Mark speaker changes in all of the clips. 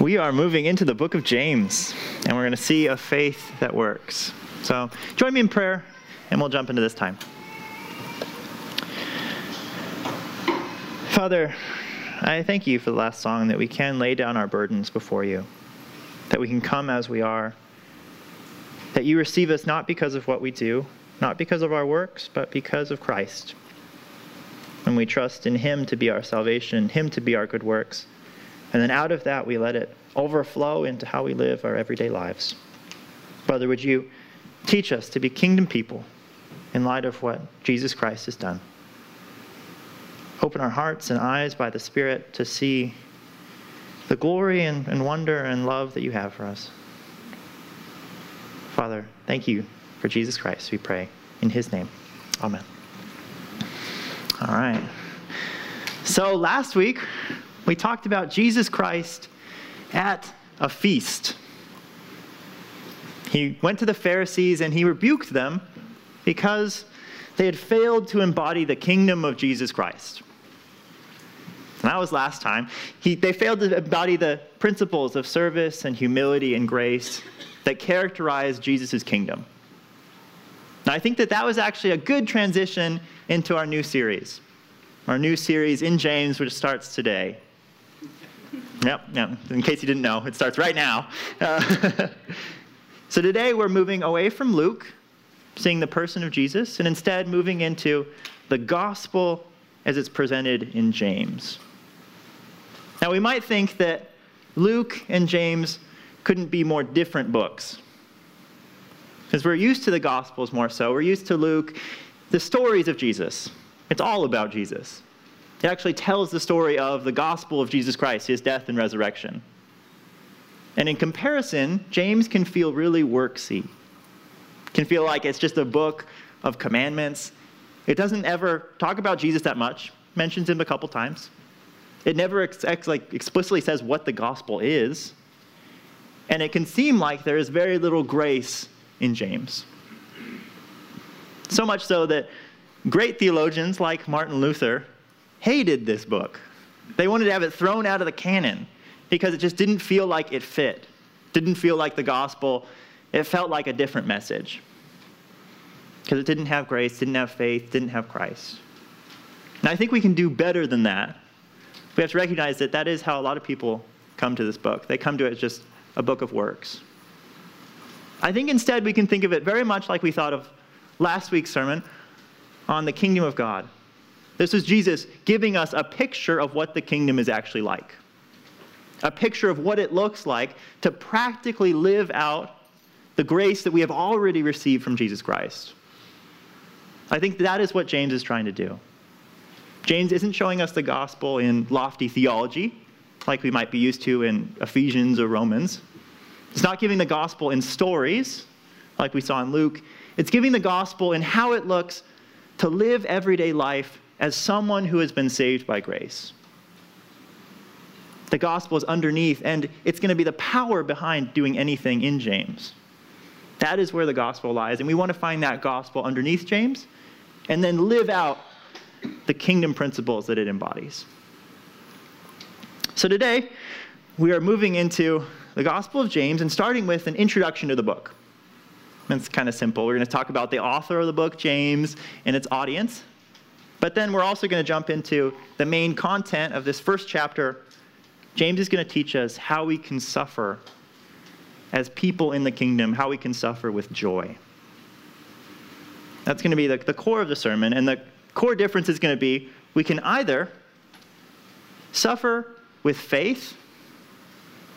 Speaker 1: We are moving into the book of James, and we're going to see a faith that works. So join me in prayer, and we'll jump into this time. Father, I thank you for the last song that we can lay down our burdens before you, that we can come as we are, that you receive us not because of what we do, not because of our works, but because of Christ. And we trust in Him to be our salvation, Him to be our good works. And then out of that, we let it overflow into how we live our everyday lives. Father, would you teach us to be kingdom people in light of what Jesus Christ has done? Open our hearts and eyes by the Spirit to see the glory and, and wonder and love that you have for us. Father, thank you for Jesus Christ, we pray. In his name, amen. All right. So last week, we talked about Jesus Christ at a feast. He went to the Pharisees and he rebuked them because they had failed to embody the kingdom of Jesus Christ. And that was last time. He, they failed to embody the principles of service and humility and grace that characterize Jesus' kingdom. Now, I think that that was actually a good transition into our new series, our new series in James, which starts today. Yep, yep. In case you didn't know, it starts right now. Uh, so today we're moving away from Luke, seeing the person of Jesus, and instead moving into the gospel as it's presented in James. Now we might think that Luke and James couldn't be more different books. Because we're used to the Gospels more so. We're used to Luke, the stories of Jesus. It's all about Jesus. It actually tells the story of the gospel of Jesus Christ, his death and resurrection. And in comparison, James can feel really worksy. Can feel like it's just a book of commandments. It doesn't ever talk about Jesus that much, mentions him a couple times. It never ex- ex- like explicitly says what the gospel is. And it can seem like there is very little grace in James. So much so that great theologians like Martin Luther hated this book. They wanted to have it thrown out of the canon because it just didn't feel like it fit, didn't feel like the gospel. It felt like a different message because it didn't have grace, didn't have faith, didn't have Christ. And I think we can do better than that. We have to recognize that that is how a lot of people come to this book. They come to it as just a book of works. I think instead we can think of it very much like we thought of last week's sermon on the kingdom of God. This is Jesus giving us a picture of what the kingdom is actually like, a picture of what it looks like to practically live out the grace that we have already received from Jesus Christ. I think that is what James is trying to do. James isn't showing us the gospel in lofty theology, like we might be used to in Ephesians or Romans. It's not giving the gospel in stories, like we saw in Luke. It's giving the gospel in how it looks to live everyday life as someone who has been saved by grace. The gospel is underneath, and it's going to be the power behind doing anything in James. That is where the gospel lies, and we want to find that gospel underneath James and then live out the kingdom principles that it embodies. So today, we are moving into the Gospel of James and starting with an introduction to the book. It's kind of simple. We're going to talk about the author of the book, James, and its audience. But then we're also going to jump into the main content of this first chapter. James is going to teach us how we can suffer as people in the kingdom, how we can suffer with joy. That's going to be the, the core of the sermon. And the core difference is going to be we can either suffer with faith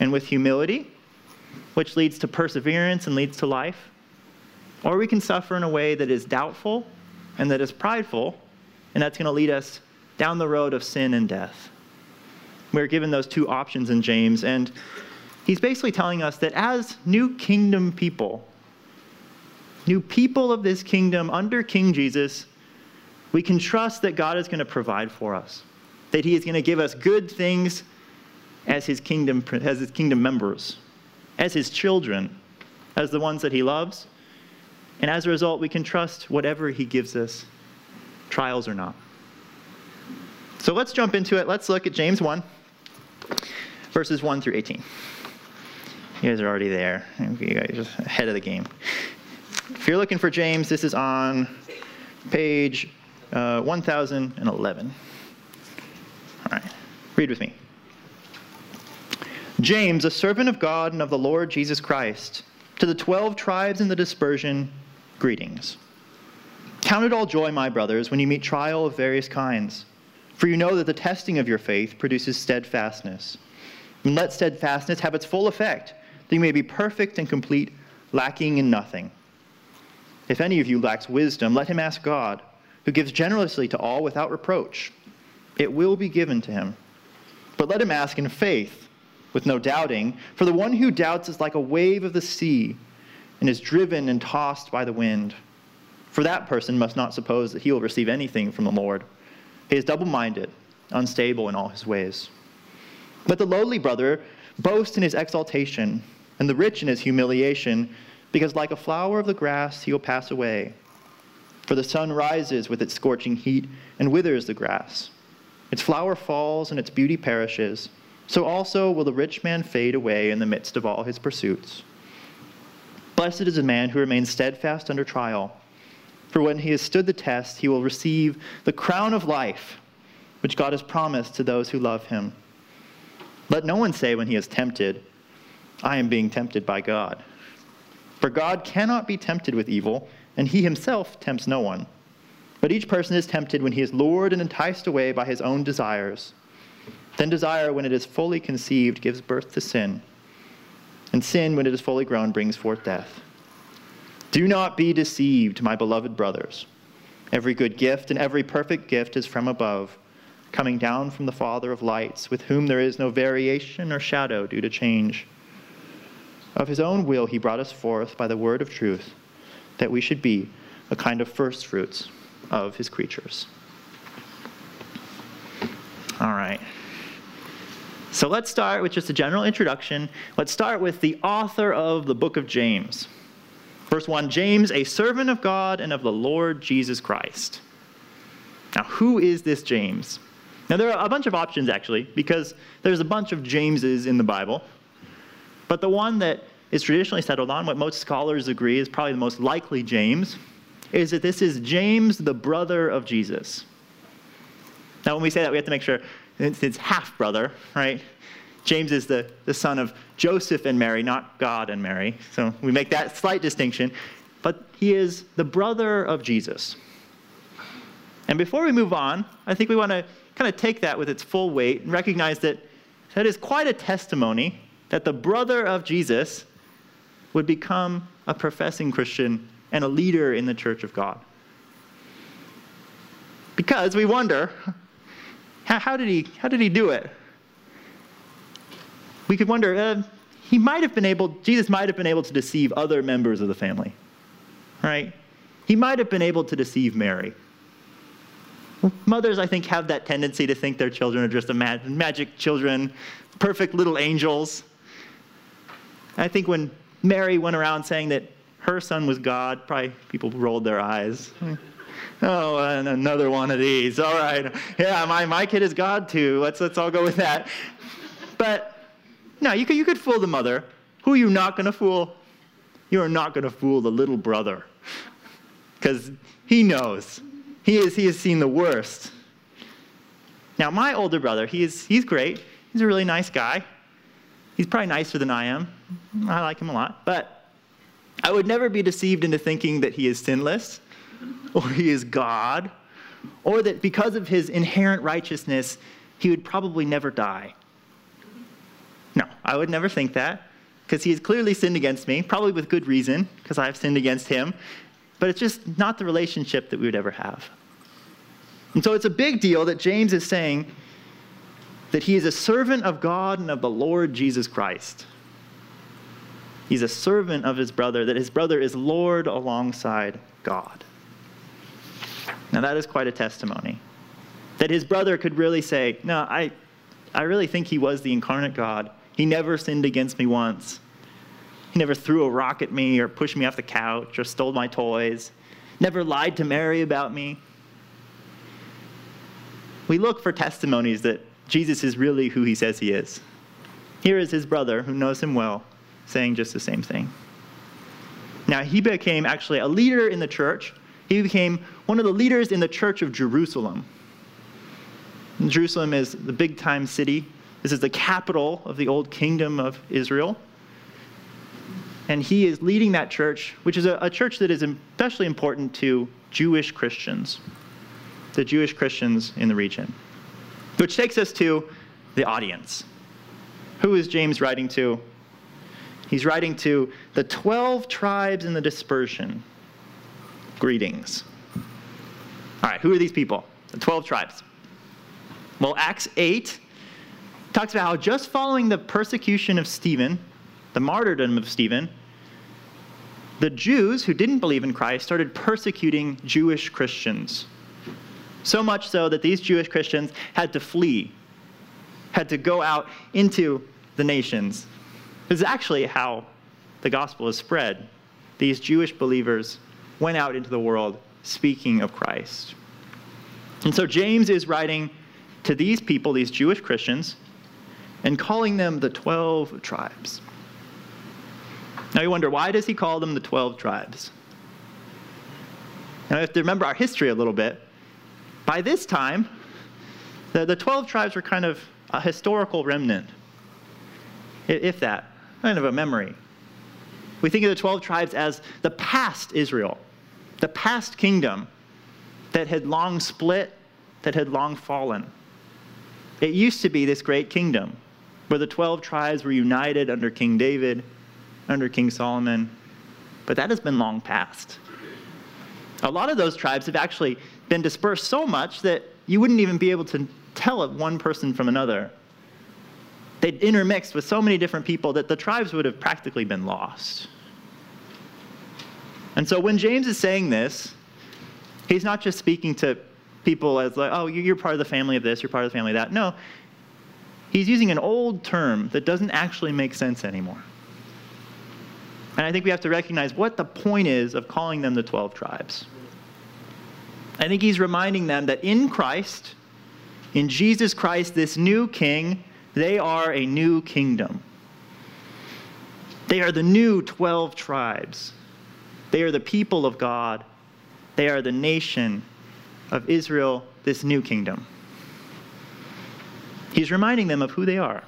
Speaker 1: and with humility, which leads to perseverance and leads to life, or we can suffer in a way that is doubtful and that is prideful and that's going to lead us down the road of sin and death. We're given those two options in James, and he's basically telling us that as new kingdom people, new people of this kingdom under King Jesus, we can trust that God is going to provide for us, that he is going to give us good things as his kingdom, as his kingdom members, as his children, as the ones that he loves. And as a result, we can trust whatever he gives us trials or not. So let's jump into it. Let's look at James 1, verses 1 through 18. You guys are already there. You guys are ahead of the game. If you're looking for James, this is on page uh, 1011. All right, read with me. James, a servant of God and of the Lord Jesus Christ, to the 12 tribes in the dispersion, greetings. Count it all joy, my brothers, when you meet trial of various kinds, for you know that the testing of your faith produces steadfastness. And let steadfastness have its full effect, that you may be perfect and complete, lacking in nothing. If any of you lacks wisdom, let him ask God, who gives generously to all without reproach. It will be given to him. But let him ask in faith, with no doubting, for the one who doubts is like a wave of the sea and is driven and tossed by the wind. For that person must not suppose that he will receive anything from the Lord. He is double minded, unstable in all his ways. But the lowly brother boasts in his exaltation, and the rich in his humiliation, because like a flower of the grass he will pass away. For the sun rises with its scorching heat and withers the grass. Its flower falls and its beauty perishes. So also will the rich man fade away in the midst of all his pursuits. Blessed is the man who remains steadfast under trial. For when he has stood the test, he will receive the crown of life, which God has promised to those who love him. Let no one say when he is tempted, I am being tempted by God. For God cannot be tempted with evil, and he himself tempts no one. But each person is tempted when he is lured and enticed away by his own desires. Then desire, when it is fully conceived, gives birth to sin. And sin, when it is fully grown, brings forth death. Do not be deceived, my beloved brothers. Every good gift and every perfect gift is from above, coming down from the Father of lights, with whom there is no variation or shadow due to change. Of his own will, he brought us forth by the word of truth, that we should be a kind of firstfruits of his creatures. All right. So let's start with just a general introduction. Let's start with the author of the book of James. Verse 1 James, a servant of God and of the Lord Jesus Christ. Now, who is this James? Now, there are a bunch of options actually, because there's a bunch of Jameses in the Bible. But the one that is traditionally settled on, what most scholars agree is probably the most likely James, is that this is James, the brother of Jesus. Now, when we say that, we have to make sure it's his half brother, right? James is the, the son of Joseph and Mary, not God and Mary. So we make that slight distinction. But he is the brother of Jesus. And before we move on, I think we want to kind of take that with its full weight and recognize that that is quite a testimony that the brother of Jesus would become a professing Christian and a leader in the church of God. Because we wonder, how, how did, he, how did he do it? We could wonder, uh, he might have been able, Jesus might have been able to deceive other members of the family, right? He might have been able to deceive Mary. Mothers, I think, have that tendency to think their children are just magic children, perfect little angels. I think when Mary went around saying that her son was God, probably people rolled their eyes. Oh, and another one of these. All right. Yeah, my, my kid is God too. Let's, let's all go with that. But no, you could, you could fool the mother. Who are you not going to fool? You are not going to fool the little brother. Because he knows. He, is, he has seen the worst. Now, my older brother, he is, he's great. He's a really nice guy. He's probably nicer than I am. I like him a lot. But I would never be deceived into thinking that he is sinless or he is God or that because of his inherent righteousness, he would probably never die. No, I would never think that because he has clearly sinned against me, probably with good reason because I've sinned against him. But it's just not the relationship that we would ever have. And so it's a big deal that James is saying that he is a servant of God and of the Lord Jesus Christ. He's a servant of his brother, that his brother is Lord alongside God. Now, that is quite a testimony. That his brother could really say, No, I, I really think he was the incarnate God. He never sinned against me once. He never threw a rock at me or pushed me off the couch or stole my toys, never lied to Mary about me. We look for testimonies that Jesus is really who he says he is. Here is his brother, who knows him well, saying just the same thing. Now, he became actually a leader in the church. He became one of the leaders in the church of Jerusalem. Jerusalem is the big time city. This is the capital of the old kingdom of Israel. And he is leading that church, which is a, a church that is especially important to Jewish Christians, the Jewish Christians in the region. Which takes us to the audience. Who is James writing to? He's writing to the 12 tribes in the dispersion. Greetings. All right, who are these people? The 12 tribes. Well, Acts 8 talks about how just following the persecution of Stephen, the martyrdom of Stephen, the Jews who didn't believe in Christ started persecuting Jewish Christians. So much so that these Jewish Christians had to flee, had to go out into the nations. This is actually how the gospel is spread. These Jewish believers went out into the world speaking of Christ. And so James is writing to these people, these Jewish Christians, and calling them the 12 tribes. Now you wonder, why does he call them the 12 tribes? Now, you have to remember our history a little bit. By this time, the, the 12 tribes were kind of a historical remnant, if that, kind of a memory. We think of the 12 tribes as the past Israel, the past kingdom that had long split, that had long fallen. It used to be this great kingdom where the 12 tribes were united under King David, under King Solomon, but that has been long past. A lot of those tribes have actually been dispersed so much that you wouldn't even be able to tell one person from another. They'd intermixed with so many different people that the tribes would have practically been lost. And so when James is saying this, he's not just speaking to people as like, oh, you're part of the family of this, you're part of the family of that. No, he's using an old term that doesn't actually make sense anymore. And I think we have to recognize what the point is of calling them the 12 tribes. I think he's reminding them that in Christ, in Jesus Christ, this new king, they are a new kingdom. They are the new 12 tribes. They are the people of God. They are the nation of Israel, this new kingdom. He's reminding them of who they are.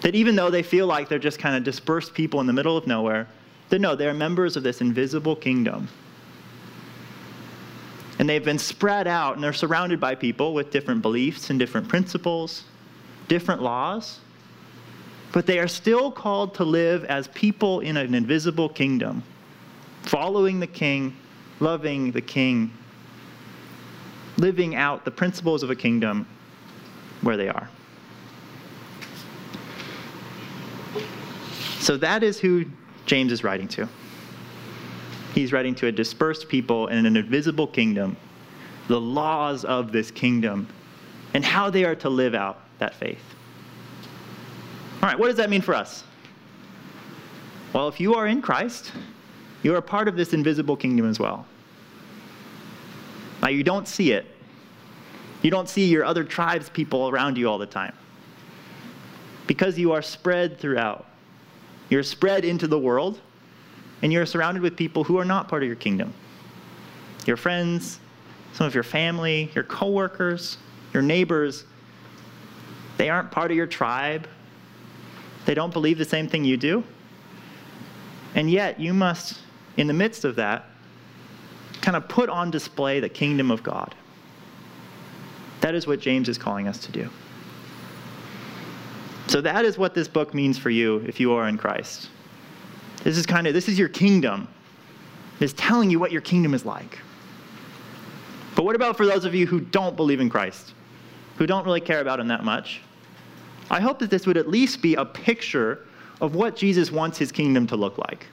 Speaker 1: That even though they feel like they're just kind of dispersed people in the middle of nowhere, that no, they're members of this invisible kingdom. And they've been spread out and they're surrounded by people with different beliefs and different principles, different laws. But they are still called to live as people in an invisible kingdom, following the king, loving the king, living out the principles of a kingdom where they are. So that is who James is writing to. He's writing to a dispersed people in an invisible kingdom, the laws of this kingdom, and how they are to live out that faith. All right, what does that mean for us? Well, if you are in Christ, you are part of this invisible kingdom as well. Now, you don't see it. You don't see your other tribes people around you all the time. Because you are spread throughout. You're spread into the world, and you're surrounded with people who are not part of your kingdom. Your friends, some of your family, your coworkers, your neighbors, they aren't part of your tribe. They don't believe the same thing you do. And yet, you must, in the midst of that, kind of put on display the kingdom of God. That is what James is calling us to do. So that is what this book means for you if you are in Christ. This is kind of this is your kingdom. It's telling you what your kingdom is like. But what about for those of you who don't believe in Christ? Who don't really care about him that much? I hope that this would at least be a picture of what Jesus wants his kingdom to look like.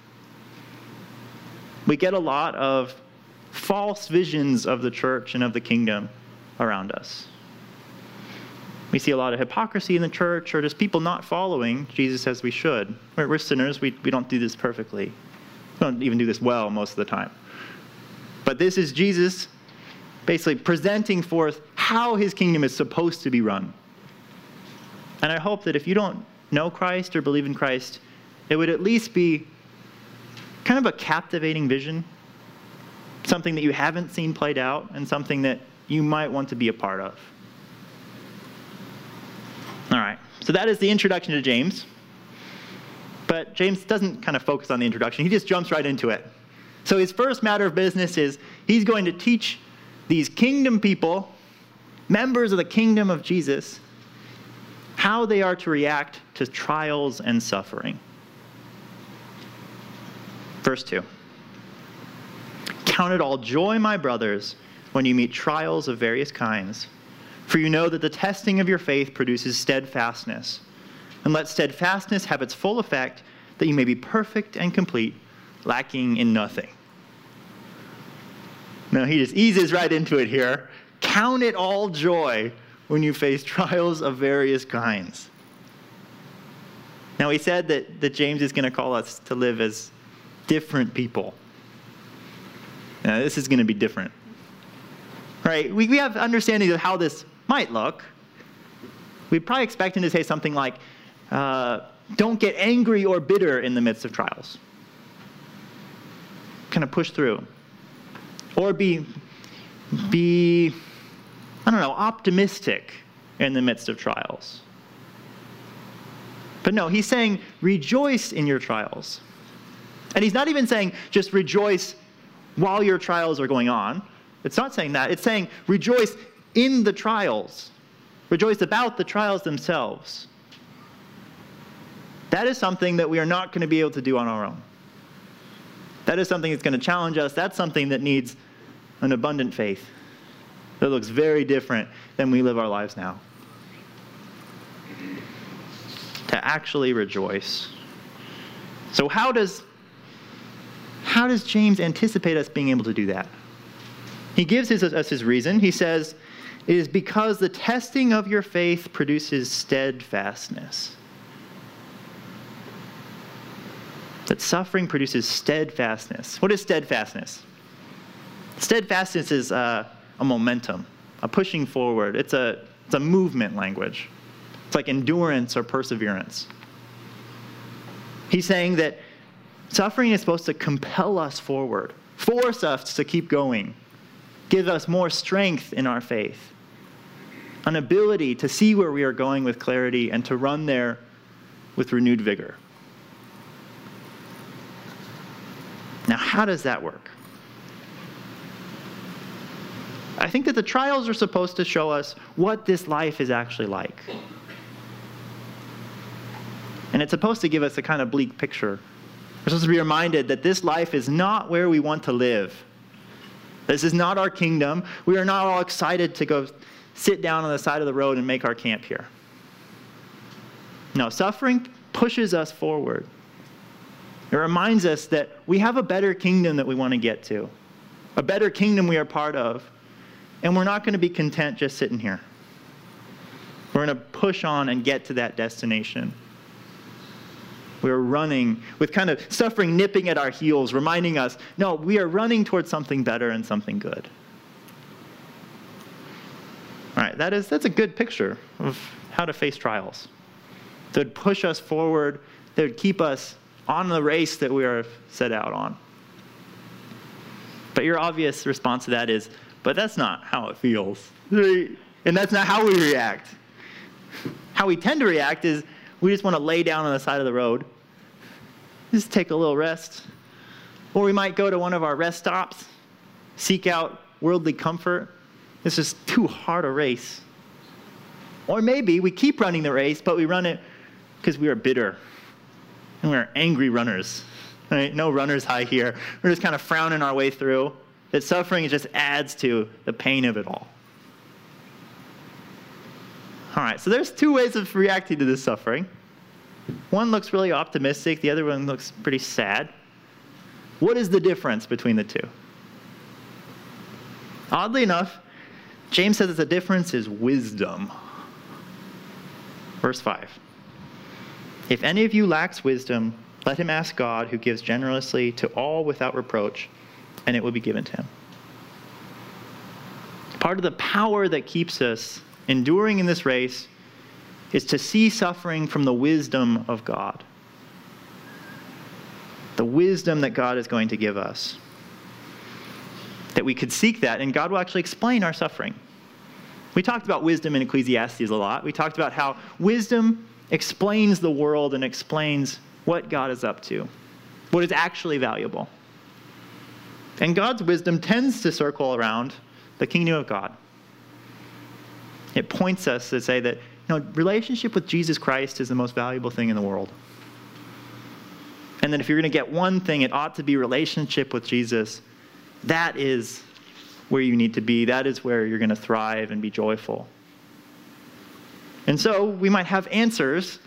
Speaker 1: We get a lot of false visions of the church and of the kingdom around us. We see a lot of hypocrisy in the church or just people not following Jesus as we should. We're, we're sinners, we, we don't do this perfectly. We don't even do this well most of the time. But this is Jesus basically presenting forth how his kingdom is supposed to be run. And I hope that if you don't know Christ or believe in Christ, it would at least be kind of a captivating vision, something that you haven't seen played out, and something that you might want to be a part of. All right, so that is the introduction to James. But James doesn't kind of focus on the introduction, he just jumps right into it. So his first matter of business is he's going to teach these kingdom people, members of the kingdom of Jesus, how they are to react to trials and suffering. Verse 2 Count it all joy, my brothers, when you meet trials of various kinds, for you know that the testing of your faith produces steadfastness. And let steadfastness have its full effect, that you may be perfect and complete, lacking in nothing. Now, he just eases right into it here. Count it all joy when you face trials of various kinds. Now, he said that, that James is going to call us to live as different people. Now, this is going to be different. Right? We, we have understanding of how this might look. We'd probably expect him to say something like, uh, don't get angry or bitter in the midst of trials. Kind of push through. Or be, be, I don't know, optimistic in the midst of trials. But no, he's saying rejoice in your trials. And he's not even saying just rejoice while your trials are going on. It's not saying that. It's saying rejoice in the trials, rejoice about the trials themselves. That is something that we are not going to be able to do on our own. That is something that's going to challenge us. That's something that needs an abundant faith that looks very different than we live our lives now. To actually rejoice. So, how does how does James anticipate us being able to do that? He gives his, us his reason. He says, It is because the testing of your faith produces steadfastness. That suffering produces steadfastness. What is steadfastness? Steadfastness is uh, a momentum, a pushing forward. It's a, it's a movement language. It's like endurance or perseverance. He's saying that Suffering is supposed to compel us forward, force us to keep going, give us more strength in our faith, an ability to see where we are going with clarity and to run there with renewed vigor. Now, how does that work? I think that the trials are supposed to show us what this life is actually like. And it's supposed to give us a kind of bleak picture we're supposed to be reminded that this life is not where we want to live. This is not our kingdom. We are not all excited to go sit down on the side of the road and make our camp here. No, suffering pushes us forward. It reminds us that we have a better kingdom that we want to get to, a better kingdom we are part of, and we're not going to be content just sitting here. We're going to push on and get to that destination. We are running with kind of suffering nipping at our heels, reminding us no, we are running towards something better and something good. All right, that is, that's a good picture of how to face trials. That would push us forward, that would keep us on the race that we are set out on. But your obvious response to that is, but that's not how it feels. And that's not how we react. How we tend to react is we just want to lay down on the side of the road just take a little rest. Or we might go to one of our rest stops, seek out worldly comfort. This is too hard a race. Or maybe we keep running the race, but we run it because we are bitter and we're angry runners. Right? No runner's high here. We're just kind of frowning our way through. That suffering just adds to the pain of it all. All right, so there's two ways of reacting to this suffering. One looks really optimistic, the other one looks pretty sad. What is the difference between the two? Oddly enough, James says that the difference is wisdom. Verse 5 If any of you lacks wisdom, let him ask God, who gives generously to all without reproach, and it will be given to him. Part of the power that keeps us enduring in this race is to see suffering from the wisdom of God. The wisdom that God is going to give us. That we could seek that, and God will actually explain our suffering. We talked about wisdom in Ecclesiastes a lot. We talked about how wisdom explains the world and explains what God is up to, what is actually valuable. And God's wisdom tends to circle around the kingdom of God. It points us to say that know, relationship with Jesus Christ is the most valuable thing in the world. And then if you're going to get one thing, it ought to be relationship with Jesus. That is where you need to be. That is where you're going to thrive and be joyful. And so we might have answers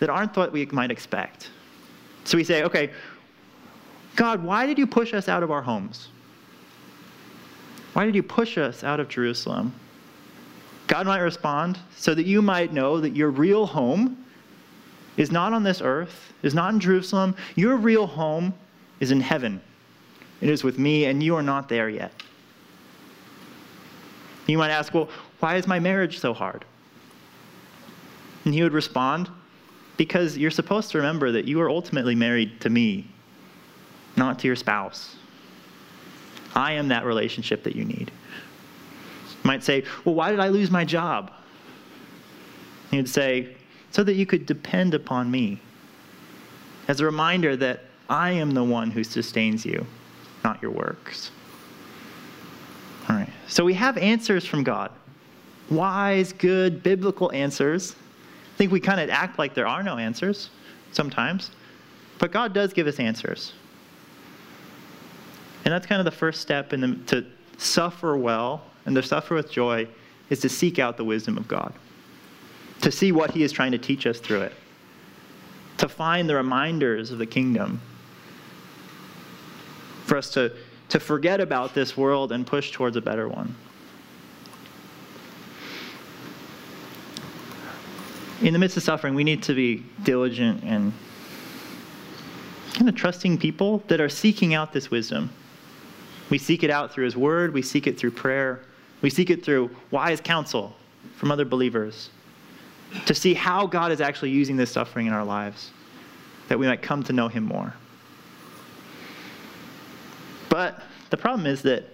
Speaker 1: that aren't what we might expect. So we say, okay, God, why did you push us out of our homes? Why did you push us out of Jerusalem? God might respond so that you might know that your real home is not on this earth, is not in Jerusalem. Your real home is in heaven. It is with me, and you are not there yet. You might ask, well, why is my marriage so hard? And he would respond, because you're supposed to remember that you are ultimately married to me, not to your spouse. I am that relationship that you need. Might say, Well, why did I lose my job? He'd say, So that you could depend upon me. As a reminder that I am the one who sustains you, not your works. All right. So we have answers from God wise, good, biblical answers. I think we kind of act like there are no answers sometimes, but God does give us answers. And that's kind of the first step in the, to suffer well and to suffer with joy is to seek out the wisdom of God, to see what He is trying to teach us through it, to find the reminders of the kingdom, for us to, to forget about this world and push towards a better one. In the midst of suffering, we need to be diligent and kind of trusting people that are seeking out this wisdom. We seek it out through His Word, we seek it through prayer, we seek it through wise counsel from other believers to see how God is actually using this suffering in our lives, that we might come to know Him more. But the problem is that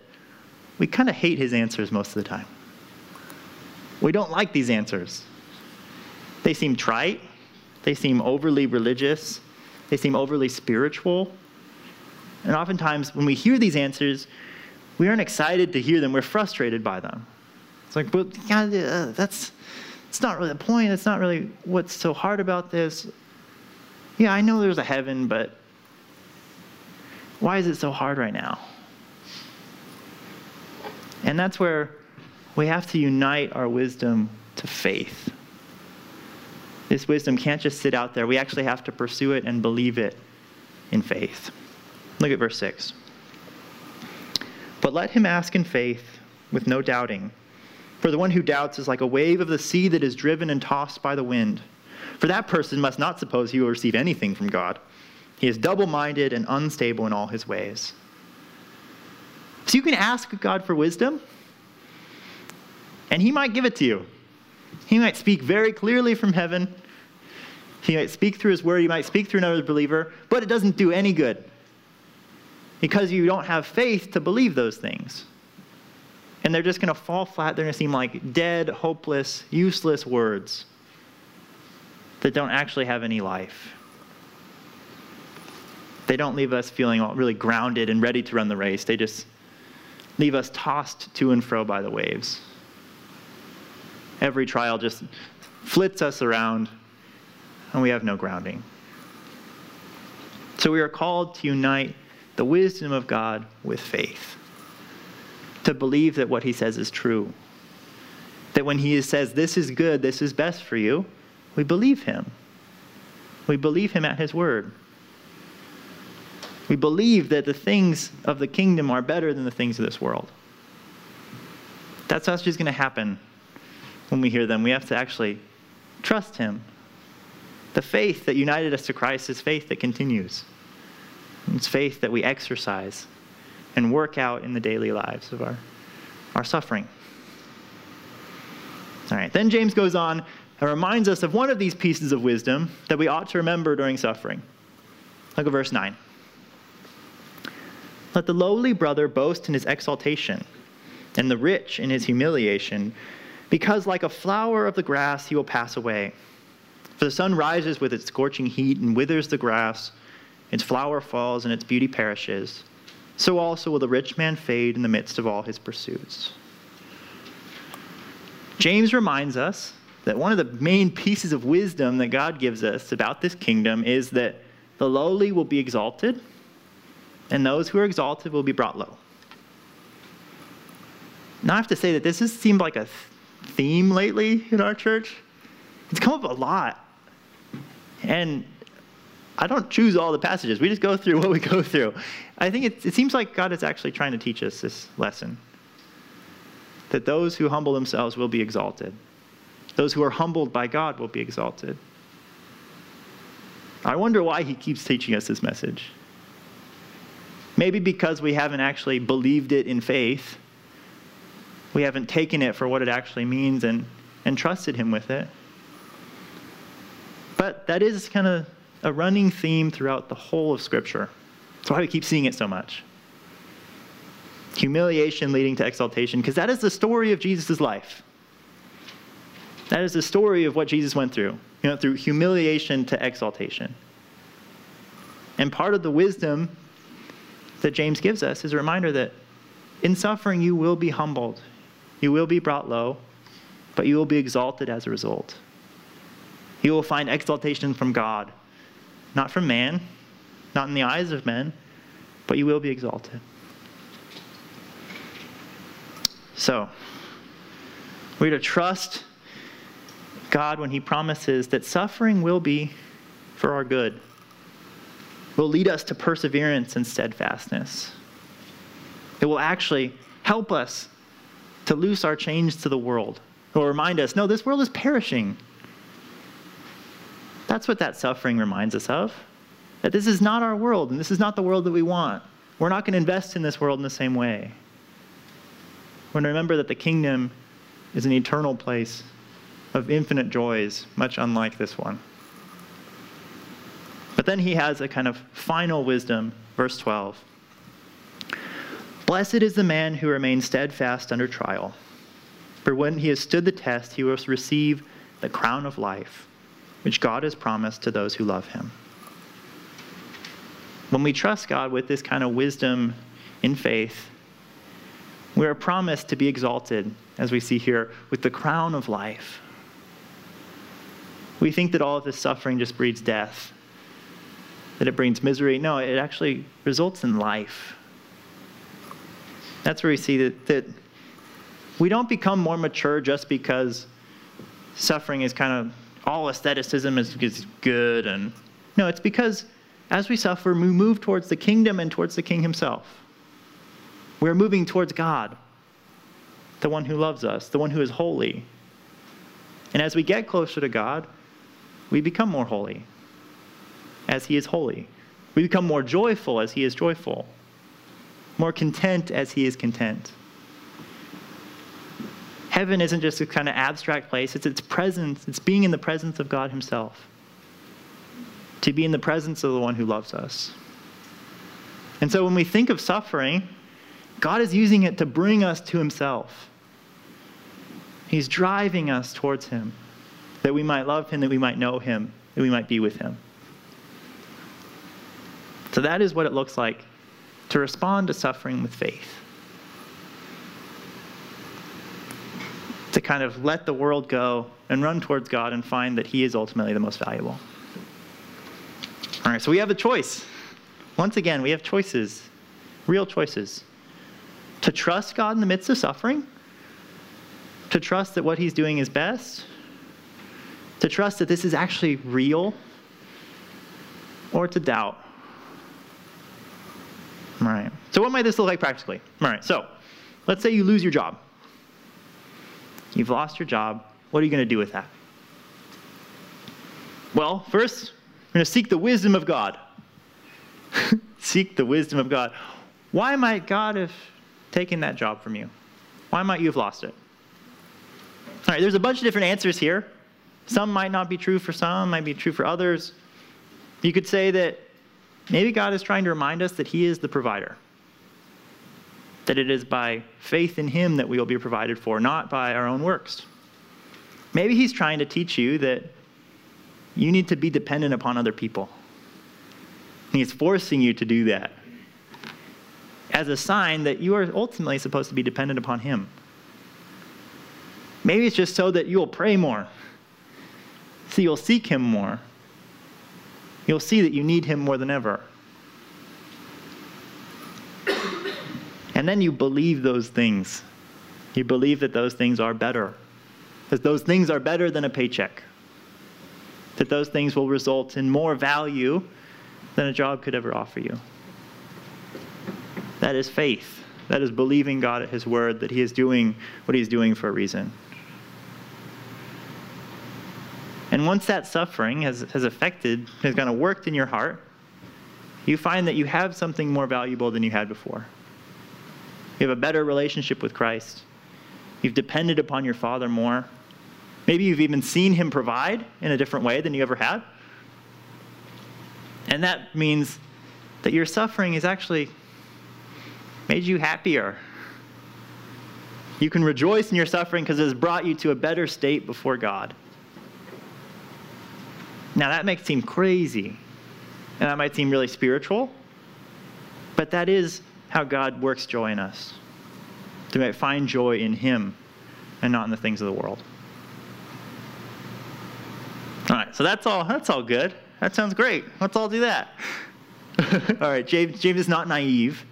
Speaker 1: we kind of hate His answers most of the time. We don't like these answers. They seem trite, they seem overly religious, they seem overly spiritual. And oftentimes, when we hear these answers, we aren't excited to hear them. We're frustrated by them. It's like, but God, uh, that's, that's not really the point. That's not really what's so hard about this. Yeah, I know there's a heaven, but why is it so hard right now? And that's where we have to unite our wisdom to faith. This wisdom can't just sit out there. We actually have to pursue it and believe it in faith. Look at verse 6. But let him ask in faith with no doubting. For the one who doubts is like a wave of the sea that is driven and tossed by the wind. For that person must not suppose he will receive anything from God. He is double minded and unstable in all his ways. So you can ask God for wisdom, and he might give it to you. He might speak very clearly from heaven. He might speak through his word. He might speak through another believer, but it doesn't do any good because you don't have faith to believe those things. And they're just going to fall flat. They're going to seem like dead, hopeless, useless words that don't actually have any life. They don't leave us feeling really grounded and ready to run the race. They just leave us tossed to and fro by the waves. Every trial just flits us around, and we have no grounding. So we are called to unite the wisdom of God with faith. To believe that what he says is true. That when he says, This is good, this is best for you, we believe him. We believe him at his word. We believe that the things of the kingdom are better than the things of this world. That's not just going to happen when we hear them. We have to actually trust him. The faith that united us to Christ is faith that continues. It's faith that we exercise and work out in the daily lives of our, our suffering. All right, then James goes on and reminds us of one of these pieces of wisdom that we ought to remember during suffering. Look at verse 9. Let the lowly brother boast in his exaltation, and the rich in his humiliation, because like a flower of the grass he will pass away. For the sun rises with its scorching heat and withers the grass, its flower falls and its beauty perishes. So also will the rich man fade in the midst of all his pursuits. James reminds us that one of the main pieces of wisdom that God gives us about this kingdom is that the lowly will be exalted, and those who are exalted will be brought low. Now, I have to say that this has seemed like a theme lately in our church. It's come up a lot. And I don't choose all the passages. We just go through what we go through. I think it, it seems like God is actually trying to teach us this lesson that those who humble themselves will be exalted, those who are humbled by God will be exalted. I wonder why he keeps teaching us this message. Maybe because we haven't actually believed it in faith. We haven't taken it for what it actually means and, and trusted him with it. But that is kind of a running theme throughout the whole of Scripture. That's why we keep seeing it so much. Humiliation leading to exaltation, because that is the story of Jesus' life. That is the story of what Jesus went through, you know, through humiliation to exaltation. And part of the wisdom that James gives us is a reminder that in suffering you will be humbled, you will be brought low, but you will be exalted as a result. You will find exaltation from God, not from man, not in the eyes of men, but you will be exalted. So, we're to trust God when He promises that suffering will be for our good, will lead us to perseverance and steadfastness. It will actually help us to loose our chains to the world. It will remind us no, this world is perishing. That's what that suffering reminds us of. That this is not our world, and this is not the world that we want. We're not going to invest in this world in the same way. We're going to remember that the kingdom is an eternal place of infinite joys, much unlike this one. But then he has a kind of final wisdom, verse 12. Blessed is the man who remains steadfast under trial, for when he has stood the test, he will receive the crown of life which God has promised to those who love him. When we trust God with this kind of wisdom in faith, we are promised to be exalted, as we see here, with the crown of life. We think that all of this suffering just breeds death, that it brings misery. No, it actually results in life. That's where we see that, that we don't become more mature just because suffering is kind of all aestheticism is, is good. And no, it's because as we suffer, we move towards the kingdom and towards the king himself. We're moving towards God, the one who loves us, the one who is holy. And as we get closer to God, we become more holy as he is holy. We become more joyful as he is joyful, more content as he is content. Heaven isn't just a kind of abstract place, it's its presence, it's being in the presence of God Himself. To be in the presence of the one who loves us. And so when we think of suffering, God is using it to bring us to Himself. He's driving us towards Him, that we might love Him, that we might know Him, that we might be with Him. So that is what it looks like to respond to suffering with faith. To kind of let the world go and run towards God and find that He is ultimately the most valuable. All right, so we have a choice. Once again, we have choices, real choices. To trust God in the midst of suffering, to trust that what He's doing is best, to trust that this is actually real, or to doubt. All right. So, what might this look like practically? All right. So, let's say you lose your job. You've lost your job. What are you going to do with that? Well, first, we're going to seek the wisdom of God. seek the wisdom of God. Why might God have taken that job from you? Why might you have lost it? All right, there's a bunch of different answers here. Some might not be true for some, might be true for others. You could say that maybe God is trying to remind us that He is the provider. That it is by faith in Him that we will be provided for, not by our own works. Maybe He's trying to teach you that you need to be dependent upon other people. He's forcing you to do that as a sign that you are ultimately supposed to be dependent upon Him. Maybe it's just so that you'll pray more, so you'll seek Him more. You'll see that you need Him more than ever. And then you believe those things. You believe that those things are better. That those things are better than a paycheck. That those things will result in more value than a job could ever offer you. That is faith. That is believing God at His word, that He is doing what He's doing for a reason. And once that suffering has, has affected, has kind of worked in your heart, you find that you have something more valuable than you had before. You have a better relationship with Christ. You've depended upon your Father more. Maybe you've even seen Him provide in a different way than you ever had. And that means that your suffering has actually made you happier. You can rejoice in your suffering because it has brought you to a better state before God. Now, that might seem crazy, and that might seem really spiritual, but that is how God works joy in us. To might find joy in Him and not in the things of the world. All right, so that's all. That's all good. That sounds great. Let's all do that. all right, James, James is not naive.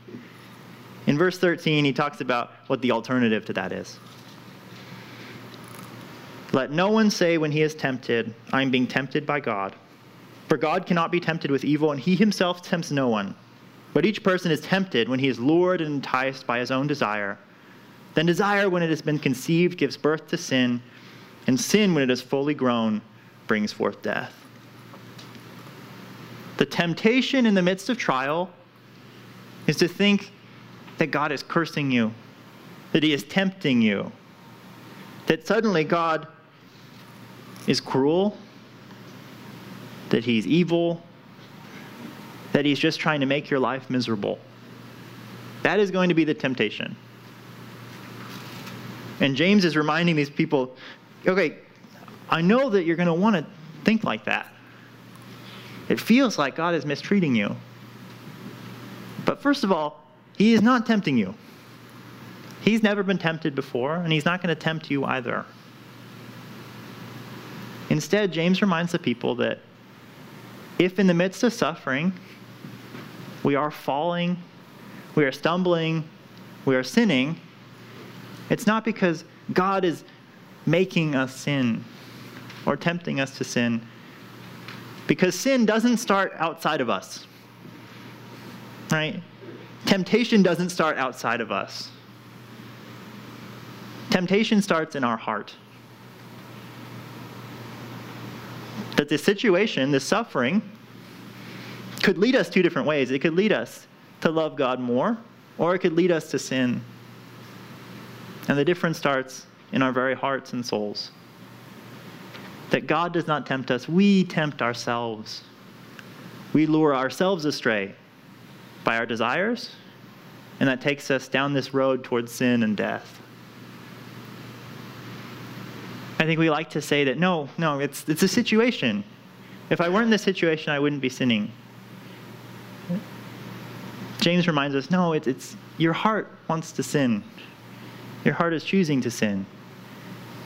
Speaker 1: In verse 13, he talks about what the alternative to that is. Let no one say when he is tempted, I am being tempted by God. For God cannot be tempted with evil, and he himself tempts no one. But each person is tempted when he is lured and enticed by his own desire. Then desire, when it has been conceived, gives birth to sin, and sin, when it is fully grown, brings forth death. The temptation in the midst of trial is to think that God is cursing you, that He is tempting you, that suddenly God is cruel, that He's evil, that He's just trying to make your life miserable. That is going to be the temptation. And James is reminding these people okay, I know that you're going to want to think like that. It feels like God is mistreating you. But first of all, He is not tempting you. He's never been tempted before, and He's not going to tempt you either. Instead, James reminds the people that if in the midst of suffering we are falling, we are stumbling, we are sinning, it's not because God is making us sin or tempting us to sin. Because sin doesn't start outside of us. Right? Temptation doesn't start outside of us. Temptation starts in our heart. That the situation, the suffering, could lead us two different ways. It could lead us to love God more, or it could lead us to sin. And the difference starts in our very hearts and souls that God does not tempt us, we tempt ourselves. We lure ourselves astray by our desires, and that takes us down this road towards sin and death. I think we like to say that no, no, it's, it's a situation. If I weren't in this situation, I wouldn't be sinning. James reminds us no, it's, it's your heart wants to sin. Your heart is choosing to sin.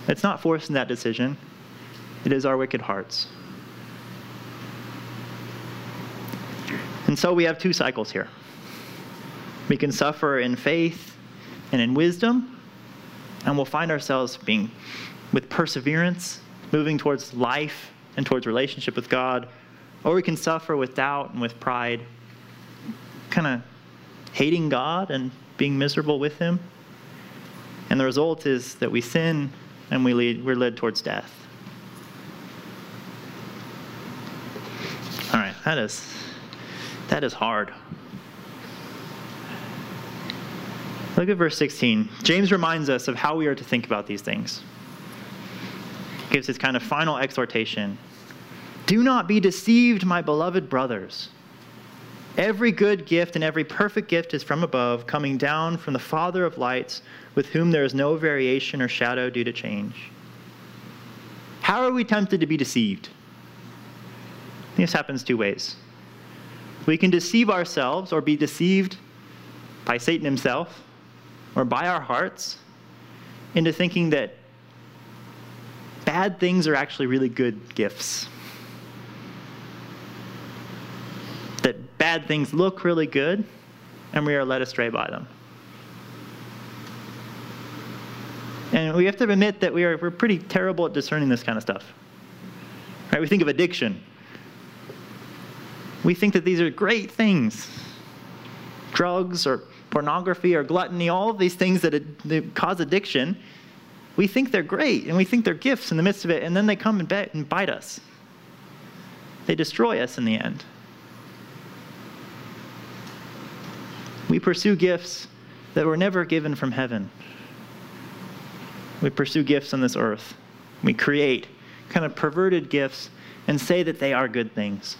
Speaker 1: It's not forcing that decision. It is our wicked hearts. And so we have two cycles here. We can suffer in faith and in wisdom, and we'll find ourselves being with perseverance, moving towards life and towards relationship with God. Or we can suffer with doubt and with pride, kind of hating God and being miserable with Him. And the result is that we sin and we lead, we're led towards death. All right, that is, that is hard. Look at verse 16. James reminds us of how we are to think about these things. He gives his kind of final exhortation Do not be deceived, my beloved brothers. Every good gift and every perfect gift is from above, coming down from the Father of lights, with whom there is no variation or shadow due to change. How are we tempted to be deceived? This happens two ways. We can deceive ourselves or be deceived by Satan himself or by our hearts into thinking that bad things are actually really good gifts. That bad things look really good, and we are led astray by them. And we have to admit that we are, we're pretty terrible at discerning this kind of stuff. Right? We think of addiction. We think that these are great things drugs or pornography or gluttony, all of these things that, that cause addiction. We think they're great and we think they're gifts in the midst of it, and then they come and, and bite us. They destroy us in the end. We pursue gifts that were never given from heaven. We pursue gifts on this earth. We create kind of perverted gifts and say that they are good things.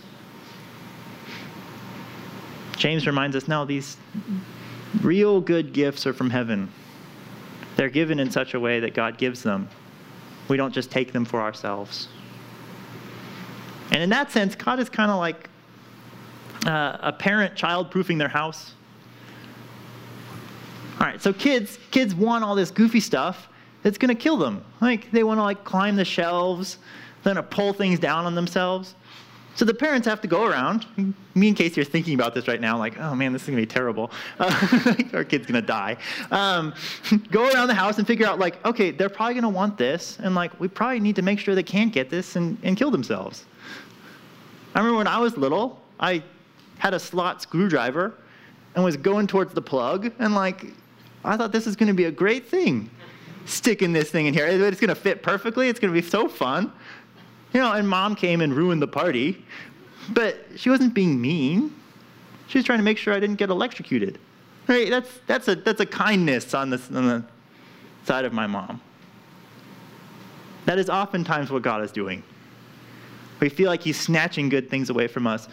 Speaker 1: James reminds us now these real good gifts are from heaven. They're given in such a way that God gives them. We don't just take them for ourselves. And in that sense, God is kind of like uh, a parent child proofing their house. All right, so kids, kids want all this goofy stuff that's going to kill them. Like they want to like climb the shelves, then to pull things down on themselves. So the parents have to go around. Me, in case you're thinking about this right now, like, oh man, this is gonna be terrible. Uh, our kid's gonna die. Um, go around the house and figure out, like, okay, they're probably gonna want this, and like, we probably need to make sure they can't get this and, and kill themselves. I remember when I was little, I had a slot screwdriver and was going towards the plug, and like, I thought this is gonna be a great thing. Sticking this thing in here, it's gonna fit perfectly. It's gonna be so fun. You know, and mom came and ruined the party, but she wasn't being mean. She was trying to make sure I didn't get electrocuted. Right? That's, that's, a, that's a kindness on, on the side of my mom. That is oftentimes what God is doing. We feel like He's snatching good things away from us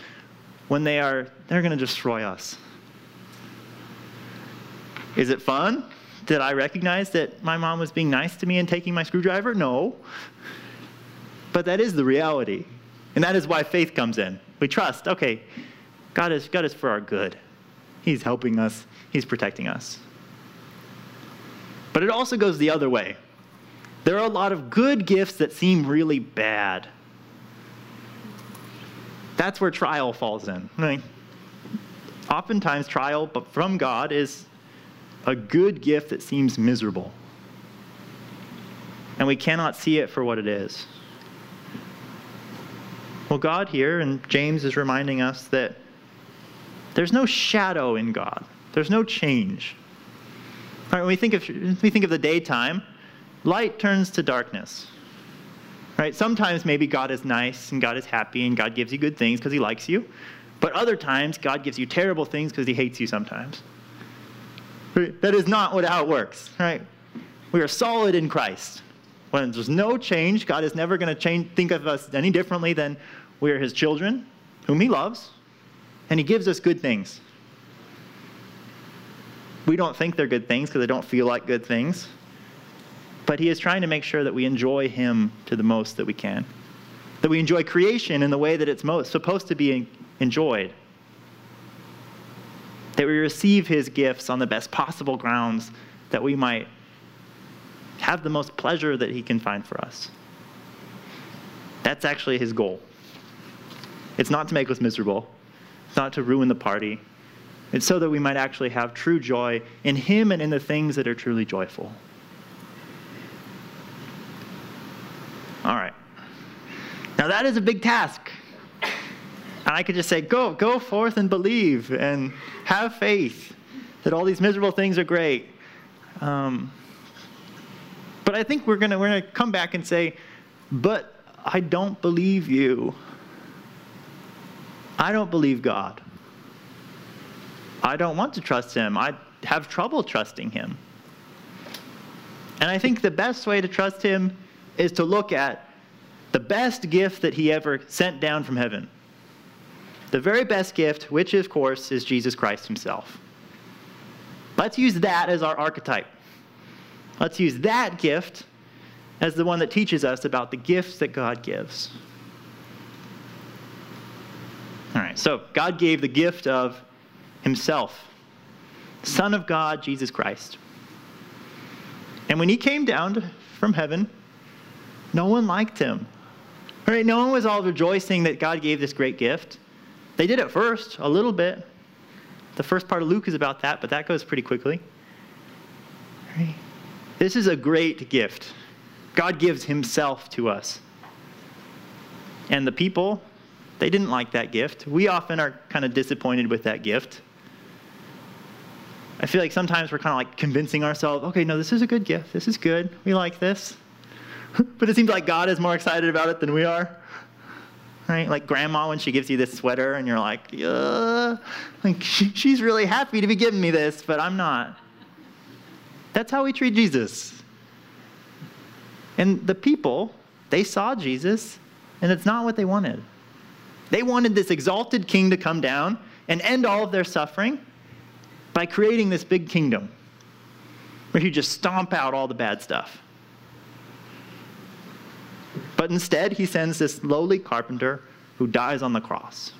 Speaker 1: when they are, they're going to destroy us. Is it fun? Did I recognize that my mom was being nice to me and taking my screwdriver? No. But that is the reality. And that is why faith comes in. We trust, okay, God is, God is for our good. He's helping us, He's protecting us. But it also goes the other way. There are a lot of good gifts that seem really bad. That's where trial falls in. Right? Oftentimes, trial from God is a good gift that seems miserable. And we cannot see it for what it is. Well, God here, and James is reminding us that there's no shadow in God. There's no change. Right, when we think of we think of the daytime, light turns to darkness. Right? Sometimes maybe God is nice and God is happy and God gives you good things because he likes you. But other times God gives you terrible things because he hates you sometimes. That is not what how it works, right? We are solid in Christ. When there's no change, God is never going to change, think of us any differently than we are His children, whom He loves, and He gives us good things. We don't think they're good things because they don't feel like good things, but He is trying to make sure that we enjoy Him to the most that we can, that we enjoy creation in the way that it's most supposed to be enjoyed that we receive his gifts on the best possible grounds that we might have the most pleasure that he can find for us. That's actually his goal. It's not to make us miserable, it's not to ruin the party. It's so that we might actually have true joy in him and in the things that are truly joyful. All right. Now that is a big task. And I could just say, go, go forth and believe and have faith that all these miserable things are great. Um, but I think we're going we're gonna come back and say, but I don't believe you. I don't believe God. I don't want to trust him. I have trouble trusting him. And I think the best way to trust him is to look at the best gift that he ever sent down from heaven. The very best gift, which of course is Jesus Christ himself. Let's use that as our archetype. Let's use that gift as the one that teaches us about the gifts that God gives. All right, so God gave the gift of Himself, Son of God, Jesus Christ. And when He came down from heaven, no one liked Him. All right, No one was all rejoicing that God gave this great gift. They did at first, a little bit. The first part of Luke is about that, but that goes pretty quickly. This is a great gift. God gives himself to us. And the people, they didn't like that gift. We often are kind of disappointed with that gift. I feel like sometimes we're kind of like convincing ourselves, okay, no, this is a good gift. This is good. We like this. but it seems like God is more excited about it than we are. Right? Like grandma when she gives you this sweater and you're like, yeah, like she's really happy to be giving me this, but I'm not. That's how we treat Jesus. And the people, they saw Jesus, and it's not what they wanted. They wanted this exalted king to come down and end all of their suffering by creating this big kingdom where he just stomp out all the bad stuff. But instead, he sends this lowly carpenter who dies on the cross.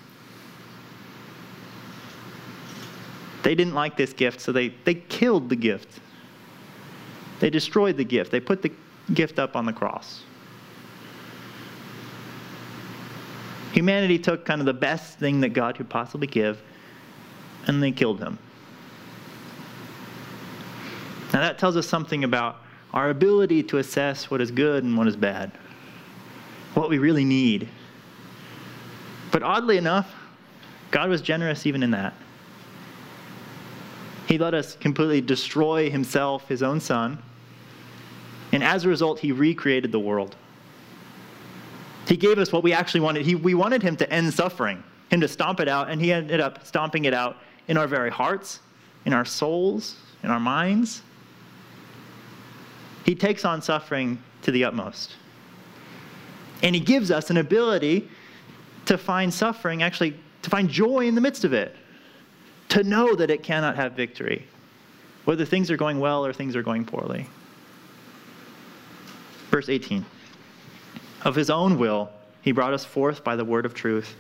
Speaker 1: They didn't like this gift, so they, they killed the gift. They destroyed the gift. They put the gift up on the cross. Humanity took kind of the best thing that God could possibly give, and they killed him. Now, that tells us something about our ability to assess what is good and what is bad, what we really need. But oddly enough, God was generous even in that. He let us completely destroy himself, his own son, and as a result, he recreated the world. He gave us what we actually wanted. He, we wanted him to end suffering, him to stomp it out, and he ended up stomping it out in our very hearts, in our souls, in our minds. He takes on suffering to the utmost. And he gives us an ability to find suffering, actually, to find joy in the midst of it, to know that it cannot have victory, whether things are going well or things are going poorly. Verse 18 Of his own will, he brought us forth by the word of truth,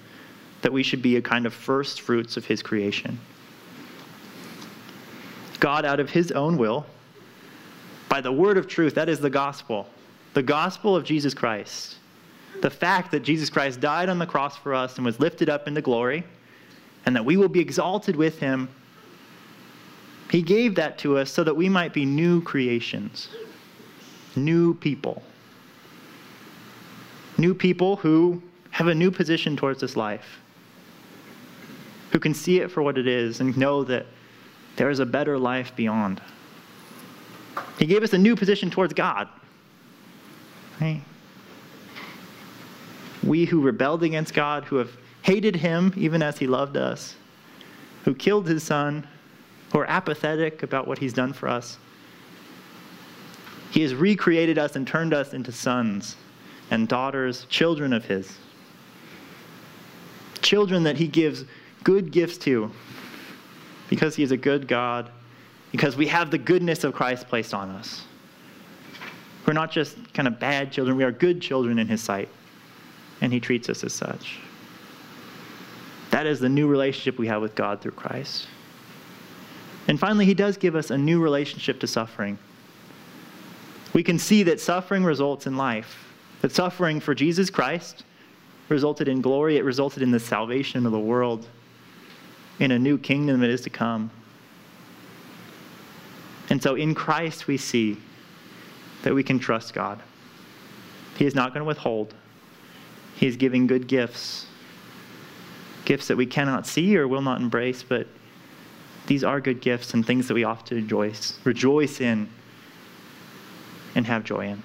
Speaker 1: that we should be a kind of first fruits of his creation. God, out of his own will, by the word of truth, that is the gospel, the gospel of Jesus Christ, the fact that Jesus Christ died on the cross for us and was lifted up into glory, and that we will be exalted with him. He gave that to us so that we might be new creations new people. New people who have a new position towards this life, who can see it for what it is and know that there is a better life beyond. He gave us a new position towards God. Right? We who rebelled against God, who have hated Him even as He loved us, who killed His Son, who are apathetic about what He's done for us, he has recreated us and turned us into sons and daughters, children of His. Children that He gives good gifts to because He is a good God, because we have the goodness of Christ placed on us. We're not just kind of bad children, we are good children in His sight, and He treats us as such. That is the new relationship we have with God through Christ. And finally, He does give us a new relationship to suffering we can see that suffering results in life. That suffering for Jesus Christ resulted in glory, it resulted in the salvation of the world, in a new kingdom that is to come. And so in Christ, we see that we can trust God. He is not going to withhold, He is giving good gifts. Gifts that we cannot see or will not embrace, but these are good gifts and things that we ought to rejoice, rejoice in and have joy in.